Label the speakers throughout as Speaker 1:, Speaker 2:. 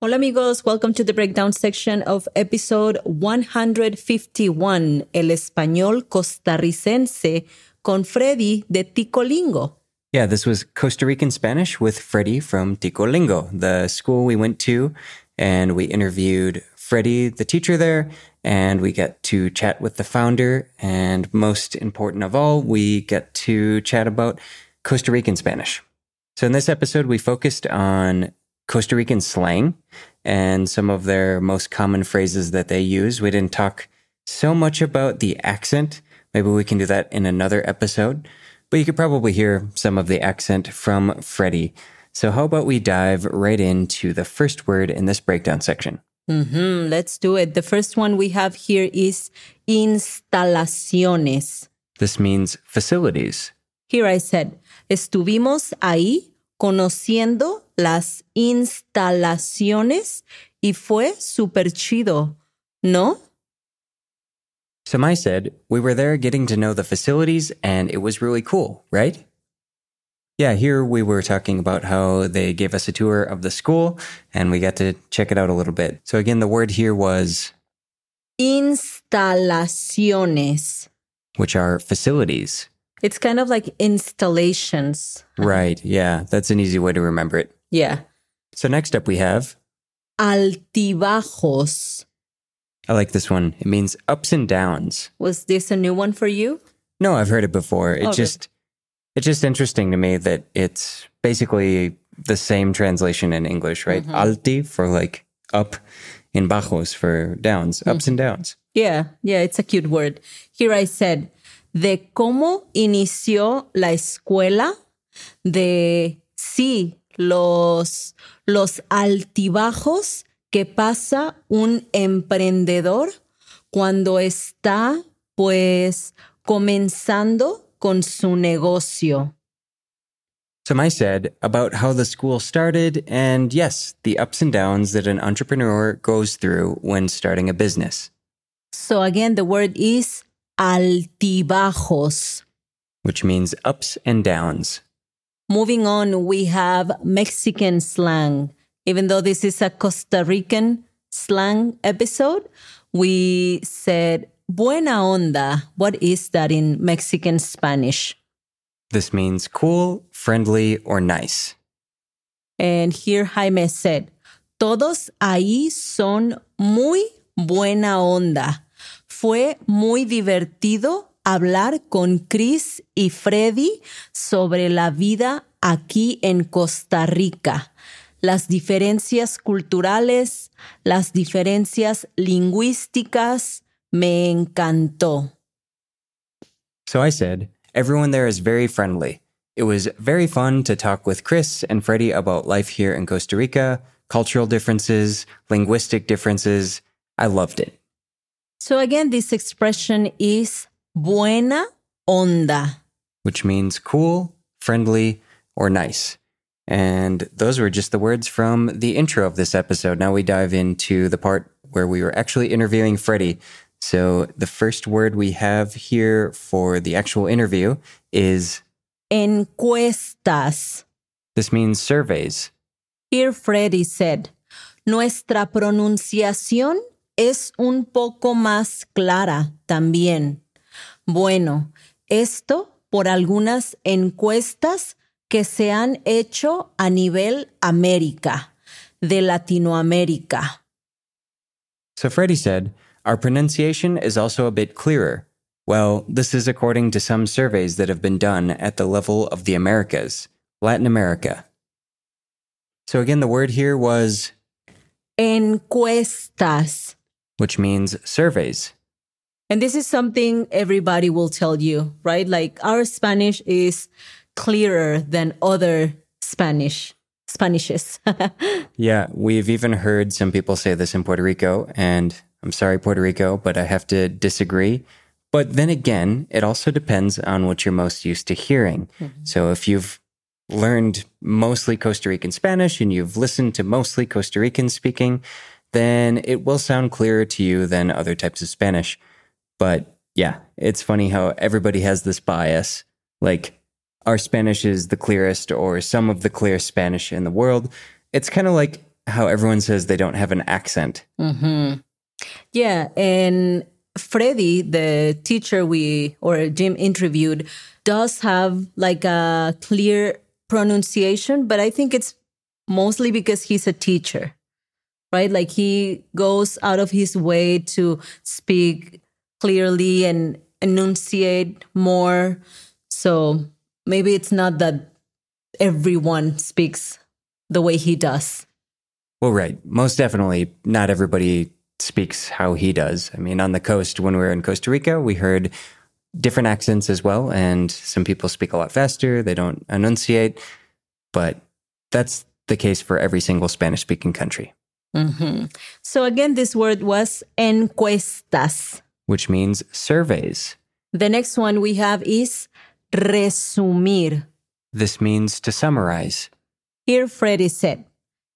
Speaker 1: Hola amigos, welcome to the breakdown section of episode 151, El Español Costarricense, con Freddy de Ticolingo.
Speaker 2: Yeah, this was Costa Rican Spanish with Freddy from Ticolingo, the school we went to, and we interviewed Freddy, the teacher there, and we get to chat with the founder. And most important of all, we get to chat about Costa Rican Spanish. So in this episode, we focused on Costa Rican slang and some of their most common phrases that they use. We didn't talk so much about the accent. Maybe we can do that in another episode, but you could probably hear some of the accent from Freddie. So how about we dive right into the first word in this breakdown section?
Speaker 1: Mm-hmm, let's do it. The first one we have here is instalaciones.
Speaker 2: This means facilities.
Speaker 1: Here I said, estuvimos ahí conociendo las instalaciones y fue súper chido, ¿no?
Speaker 2: Samai said, We were there getting to know the facilities and it was really cool, right? Yeah, here we were talking about how they gave us a tour of the school and we got to check it out a little bit. So again, the word here was
Speaker 1: instalaciones,
Speaker 2: which are facilities.
Speaker 1: It's kind of like installations.
Speaker 2: Right. Yeah. That's an easy way to remember it.
Speaker 1: Yeah.
Speaker 2: So next up we have
Speaker 1: altibajos.
Speaker 2: I like this one. It means ups and downs.
Speaker 1: Was this a new one for you?
Speaker 2: No, I've heard it before. It
Speaker 1: Oh,
Speaker 2: just it's just interesting to me that it's basically the same translation in English, right? Mm-hmm. Alti for like up and bajos for downs, ups mm-hmm. and downs.
Speaker 1: Yeah, yeah, it's a cute word. Here I said, de cómo inició la escuela, de sí, los, los altibajos que pasa un emprendedor cuando está, pues, comenzando con su negocio.
Speaker 2: Samai said about how the school started and yes, the ups and downs that an entrepreneur goes through when starting a business,
Speaker 1: So again, the word is altibajos.
Speaker 2: which means ups and downs.
Speaker 1: Moving on, we have Mexican slang. Even though this is a Costa Rican slang episode, we said buena onda. What is that in Mexican Spanish?
Speaker 2: This means cool, friendly, or nice.
Speaker 1: And here Jaime said, todos ahí son muy buena onda. Fue muy divertido hablar con Chris y Freddy sobre la vida aquí en Costa Rica, las diferencias culturales, las diferencias lingüísticas. Me encantó.
Speaker 2: So I said, everyone there is very friendly. It was very fun to talk with Chris and Freddie about life here in Costa Rica, cultural differences, linguistic differences. I loved it.
Speaker 1: So again, this expression is buena onda.
Speaker 2: which means cool, friendly, or nice. And those were just the words from the intro of this episode. Now we dive into the part where we were actually interviewing Freddie. So the first word we have here for the actual interview is
Speaker 1: Encuestas.
Speaker 2: this means surveys.
Speaker 1: Here Freddy said, Nuestra pronunciación es un poco más clara también. Bueno, esto por algunas encuestas que se han hecho a nivel América, de Latinoamérica.
Speaker 2: So Freddy said, Our pronunciation is also a bit clearer. Well, this is according to some surveys that have been done at the level of the Americas, Latin America. So again, the word here was,
Speaker 1: Encuestas.
Speaker 2: which means surveys.
Speaker 1: And this is something everybody will tell you, right? Like our Spanish is clearer than other Spanish Spanishes.
Speaker 2: Yeah, we've even heard some people say this in Puerto Rico, and I'm sorry, Puerto Rico, but I have to disagree. But then again, it also depends on what you're most used to hearing. Mm-hmm. So if you've learned mostly Costa Rican Spanish and you've listened to mostly Costa Rican speaking, then it will sound clearer to you than other types of Spanish. But yeah, it's funny how everybody has this bias. Like, our Spanish is the clearest or some of the clearest Spanish in the world. It's kind of like how everyone says they don't have an accent. Mm-hmm.
Speaker 1: Yeah, and Freddie, the teacher we or Jim interviewed, does have like a clear pronunciation, but I think it's mostly because he's a teacher, right? Like he goes out of his way to speak clearly and enunciate more. So maybe it's not that everyone speaks the way he does.
Speaker 2: Well, right. Most definitely, not everybody speaks how he does. I mean, on the coast, when we were in Costa Rica, we heard different accents as well. And some people speak a lot faster, they don't enunciate. But that's the case for every single Spanish speaking country, mm-hmm.
Speaker 1: So again, this word was encuestas.
Speaker 2: Which means surveys.
Speaker 1: The next one we have is resumir.
Speaker 2: This means to summarize.
Speaker 1: Here Freddy said,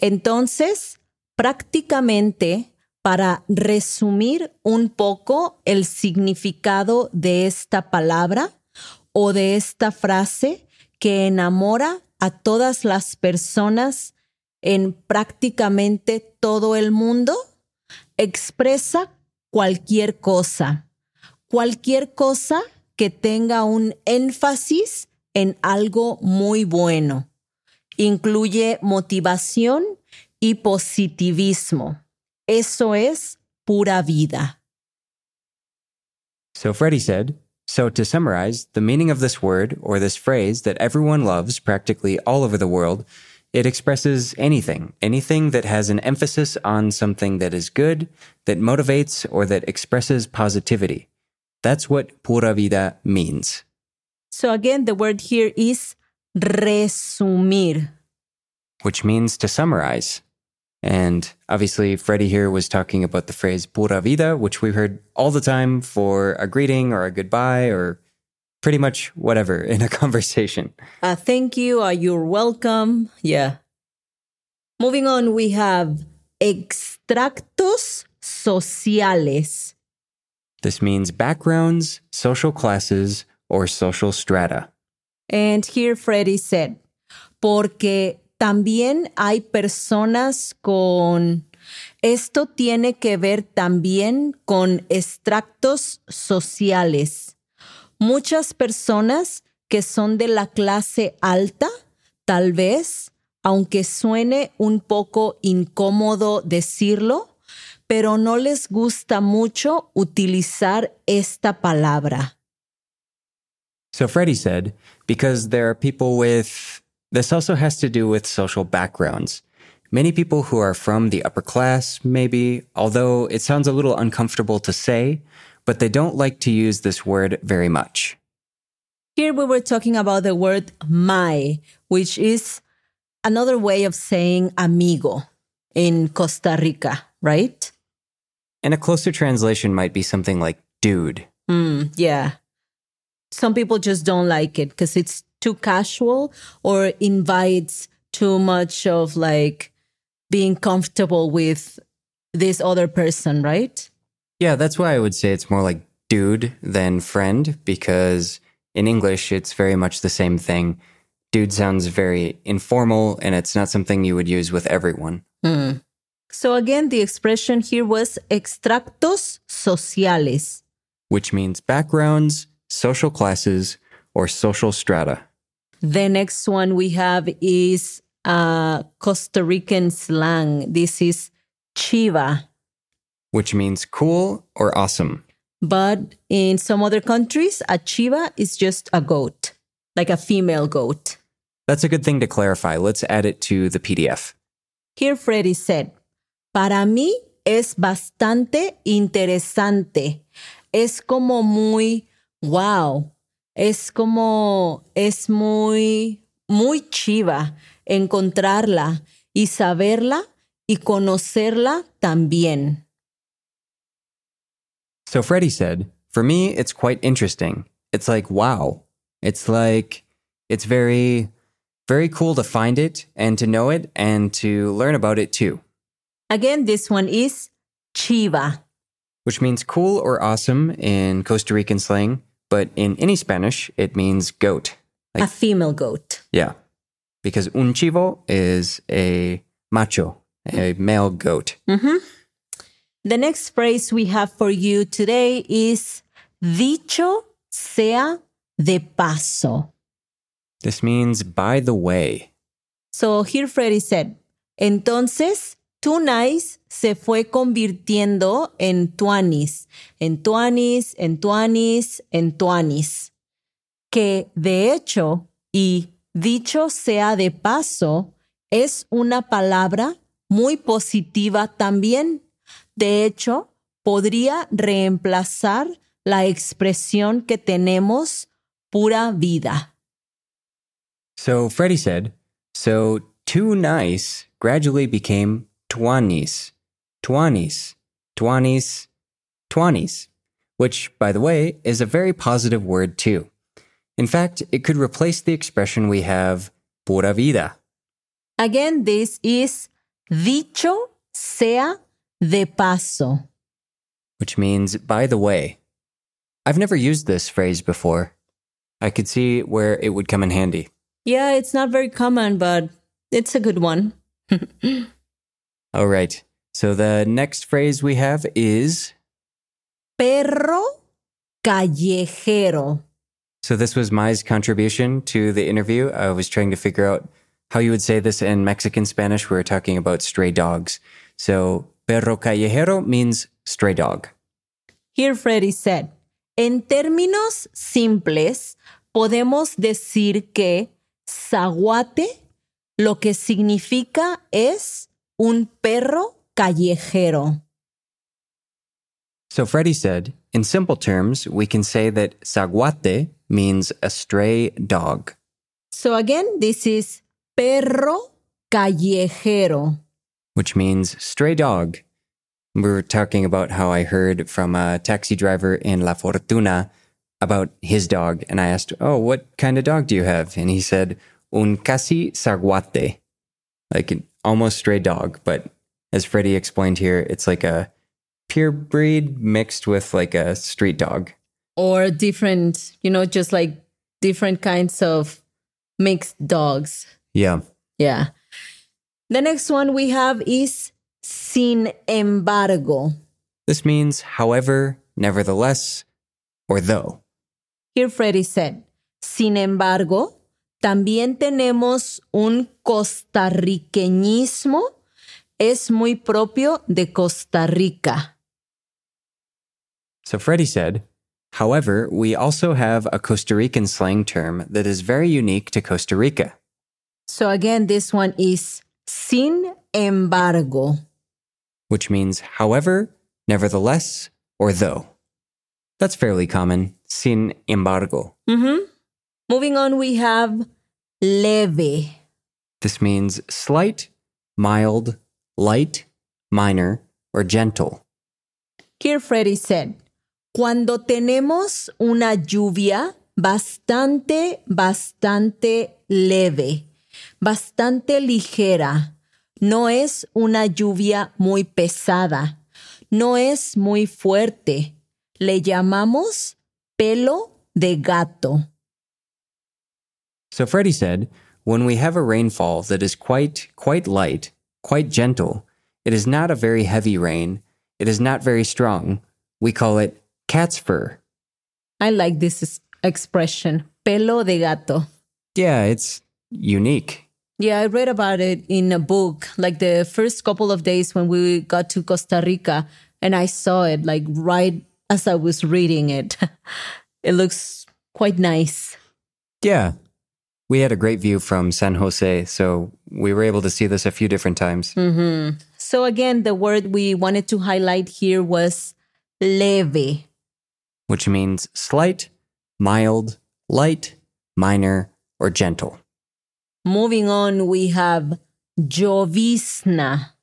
Speaker 1: entonces, prácticamente para resumir un poco el significado de esta palabra o de esta frase que enamora a todas las personas en prácticamente todo el mundo, expresa cualquier cosa, cualquier cosa que tenga un énfasis en algo muy bueno incluye motivación y positivismo. Eso es pura vida.
Speaker 2: So Freddie said, So to summarize, the meaning of this word or this phrase that everyone loves practically all over the world, it expresses anything, anything that has an emphasis on something that is good, that motivates, or that expresses positivity. That's what pura vida means.
Speaker 1: So again, the word here is resumir.
Speaker 2: which means to summarize. And obviously, Freddie here was talking about the phrase pura vida, which we heard all the time for a greeting or a goodbye or pretty much whatever in a conversation.
Speaker 1: A thank you, a you're welcome. Yeah. Moving on, we have extractos sociales.
Speaker 2: This means backgrounds, social classes, or social strata.
Speaker 1: And here Freddy said, porque también hay personas con... Esto tiene que ver también con extractos sociales. Muchas personas que son de la clase alta, tal vez, aunque suene un poco incómodo decirlo, pero no les gusta mucho utilizar esta palabra.
Speaker 2: So Freddie said, because there are people with, this also has to do with social backgrounds. Many people who are from the upper class, maybe, although it sounds a little uncomfortable to say, but they don't like to use this word very much.
Speaker 1: Here we were talking about the word my, which is another way of saying amigo in Costa Rica, right?
Speaker 2: And a closer translation might be something like dude.
Speaker 1: Mm, yeah. Some people just don't like it because it's too casual or invites too much of like being comfortable with this other person, right?
Speaker 2: Yeah, that's why I would say it's more like dude than friend, because in English, it's very much the same thing. Dude sounds very informal, and it's not something you would use with everyone.
Speaker 1: So again, the expression here was extractos sociales.
Speaker 2: which means backgrounds, social classes, or social strata.
Speaker 1: The next one we have is uh, Costa Rican slang. This is chiva.
Speaker 2: Which means cool or awesome.
Speaker 1: But in some other countries, a chiva is just a goat, like a female goat.
Speaker 2: That's a good thing to clarify. Let's add it to the PDF.
Speaker 1: Here Freddy said, Para mí es bastante interesante. Es como muy, wow. Es como, es muy, muy chiva encontrarla y saberla y conocerla también.
Speaker 2: So Freddie said, For me, it's quite interesting. It's like, wow. It's like, it's very, very cool to find it and to know it and to learn about it too,
Speaker 1: Again, this one is chiva.
Speaker 2: which means cool or awesome in Costa Rican slang. But in any Spanish, it means goat.
Speaker 1: Like, a female goat.
Speaker 2: Yeah. Because un chivo is a macho a male goat. Mm-hmm.
Speaker 1: The next phrase we have for you today is dicho sea de paso.
Speaker 2: This means by the way.
Speaker 1: So here Freddy said, entonces Nice se fue convirtiendo en Tuanis, en Tuanis, en Tuanis, en Tuanis. Que de hecho, y dicho sea de paso, es una palabra muy positiva también. De hecho, podría reemplazar la expresión que tenemos pura vida.
Speaker 2: So Freddie said, so too nice gradually became tuanis, tuanis, tuanis, tuanis, which, by the way, is a very positive word too. In fact, it could replace the expression we have pura vida.
Speaker 1: Again, this is dicho sea de paso.
Speaker 2: which means by the way. I've never used this phrase before. I could see where it would come in handy.
Speaker 1: Yeah, it's not very common, but it's a good one.
Speaker 2: All right. So the next phrase we have is
Speaker 1: Perro callejero.
Speaker 2: so this was Mai's contribution to the interview. I was trying to figure out how you would say this in Mexican Spanish. We were talking about stray dogs. So perro callejero means stray dog.
Speaker 1: Here Freddy said, en términos simples, podemos decir que zaguate lo que significa es un perro callejero.
Speaker 2: So Freddie said, in simple terms, we can say that zaguate means a stray dog.
Speaker 1: So again, this is perro callejero.
Speaker 2: Which means stray dog. We were talking about how I heard from a taxi driver in La Fortuna about his dog, and I asked, Oh, what kind of dog do you have? And he said, Un casi zaguate, like an almost stray dog. But as Freddie explained here, it's like a pure breed mixed with like a street dog.
Speaker 1: Or different, you know, just like different kinds of mixed dogs.
Speaker 2: Yeah.
Speaker 1: Yeah. The next one we have is sin embargo.
Speaker 2: This means, however, nevertheless, or though.
Speaker 1: Here Freddy said, sin embargo, también tenemos un costarriqueñismo, es muy propio de Costa Rica.
Speaker 2: So Freddie said, however, we also have a Costa Rican slang term that is very unique to Costa Rica.
Speaker 1: So again, this one is sin embargo.
Speaker 2: which means however, nevertheless, or though. That's fairly common. Sin embargo.
Speaker 1: hmm Moving on, we have leve.
Speaker 2: This means slight, mild, light, minor, or gentle.
Speaker 1: Here Freddy said, cuando tenemos una lluvia bastante, bastante leve, bastante ligera, no es una lluvia muy pesada, no es muy fuerte, le llamamos pelo de gato.
Speaker 2: So Freddie said, when we have a rainfall that is quite, quite light, quite gentle, it is not a very heavy rain, it is not very strong, we call it cat's fur.
Speaker 1: I like this expression, pelo de gato.
Speaker 2: Yeah, it's unique.
Speaker 1: Yeah, I read about it in a book, like the first couple of days when we got to Costa Rica, and I saw it like right as I was reading it. it looks quite nice.
Speaker 2: Yeah. We had a great view from San Jose, so we were able to see this a few different times. Mm-hmm.
Speaker 1: So, again, the word we wanted to highlight here was leve.
Speaker 2: which means slight, mild, light, minor, or gentle.
Speaker 1: Moving on, we have llovizna.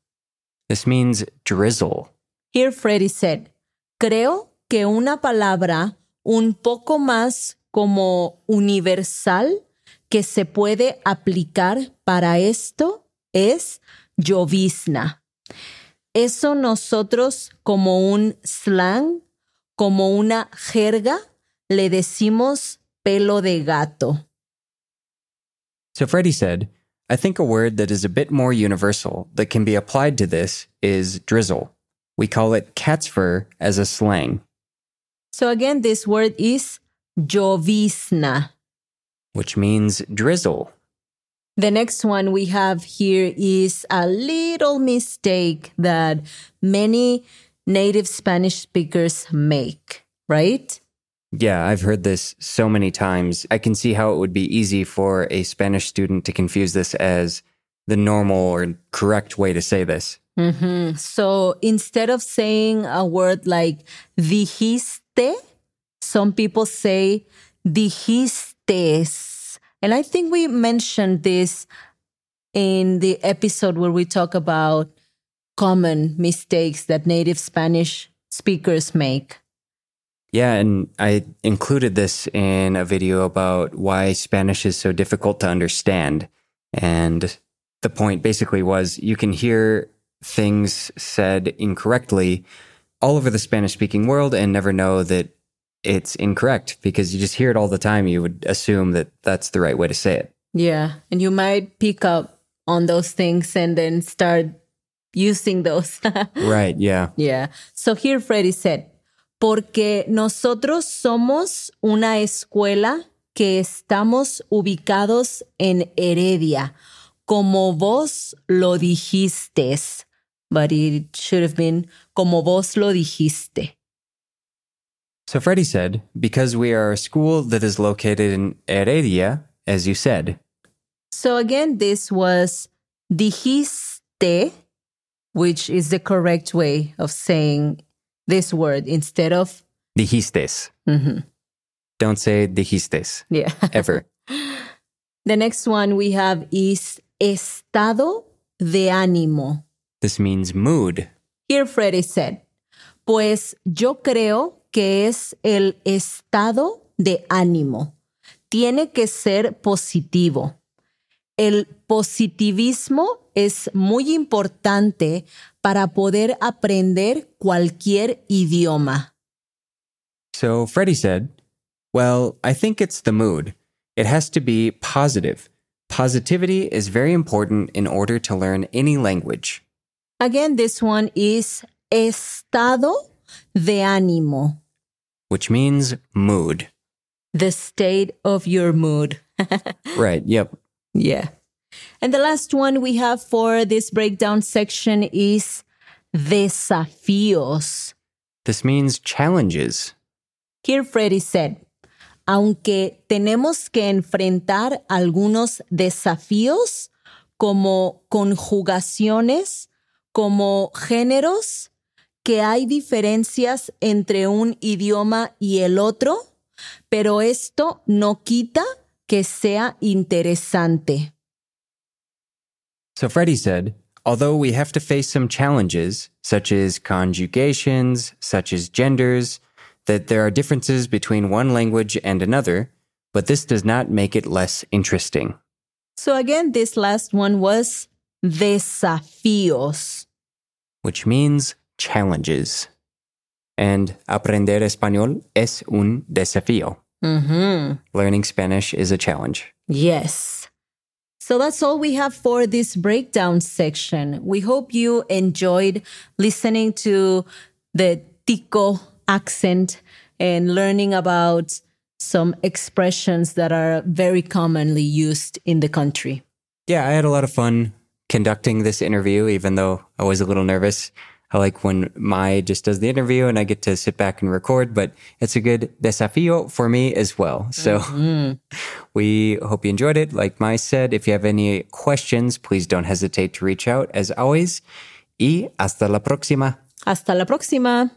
Speaker 2: This means drizzle.
Speaker 1: Here Freddy said, creo que una palabra un poco más como universal que se puede aplicar para esto es llovizna. Eso nosotros como un slang, como una jerga, le decimos pelo de gato.
Speaker 2: So Freddie said, I think a word that is a bit more universal that can be applied to this is drizzle. We call it cat's fur as a slang,
Speaker 1: So again, this word is llovizna.
Speaker 2: which means drizzle.
Speaker 1: The next one we have here is a little mistake that many native Spanish speakers make, right?
Speaker 2: Yeah, I've heard this so many times. I can see how it would be easy for a Spanish student to confuse this as the normal or correct way to say this.
Speaker 1: Mhm. So instead of saying a word like dijiste, some people say dijistes. And I think we mentioned this in the episode where we talk about common mistakes that native Spanish speakers make.
Speaker 2: Yeah, and I included this in a video about why Spanish is so difficult to understand. And the point basically was you can hear things said incorrectly all over the Spanish speaking world and never know that it's incorrect because you just hear it all the time. You would assume that that's the right way to say it.
Speaker 1: Yeah. And you might pick up on those things and then start using those.
Speaker 2: Right, yeah.
Speaker 1: Yeah. So here Freddy said, porque nosotros somos una escuela que estamos ubicados en Heredia, como vos lo dijiste. But it should have been como vos lo dijiste.
Speaker 2: So Freddie said, because we are a school that is located in Heredia, as you said.
Speaker 1: So again, this was dijiste, which is the correct way of saying this word instead of,
Speaker 2: Dijistes.
Speaker 1: Mhm.
Speaker 2: Don't say dijistes
Speaker 1: yeah.
Speaker 2: ever.
Speaker 1: The next one we have is estado de ánimo.
Speaker 2: this means mood.
Speaker 1: Here Freddy said, pues yo creo que es el estado de ánimo. Tiene que ser positivo. El positivismo es muy importante para poder aprender cualquier idioma.
Speaker 2: So Freddie said, Well, I think it's the mood. It has to be positive. Positivity is very important in order to learn any language.
Speaker 1: Again, this one is estado de ánimo,
Speaker 2: which means mood.
Speaker 1: the state of your mood.
Speaker 2: Right, yep.
Speaker 1: Yeah. And the last one we have for this breakdown section is desafíos.
Speaker 2: This means challenges.
Speaker 1: Here Freddy said, aunque tenemos que enfrentar algunos desafíos como conjugaciones, como géneros, que hay diferencias entre un idioma y el otro, pero esto no quita que sea interesante.
Speaker 2: So Freddie said, although we have to face some challenges, such as conjugations, such as genders, that there are differences between one language and another, but this does not make it less interesting.
Speaker 1: So again, this last one was desafíos.
Speaker 2: which means challenges. And aprender español es un desafío.
Speaker 1: Mhm.
Speaker 2: Learning Spanish is a challenge.
Speaker 1: Yes. So that's all we have for this breakdown section. We hope you enjoyed listening to the Tico accent and learning about some expressions that are very commonly used in the country.
Speaker 2: Yeah, I had a lot of fun conducting this interview, even though I was a little nervous. I like when Mai just does the interview and I get to sit back and record, but it's a good desafío for me as well. So mm-hmm. we hope you enjoyed it. Like Mai said, if you have any questions, please don't hesitate to reach out as always. Y hasta la próxima.
Speaker 1: Hasta la próxima.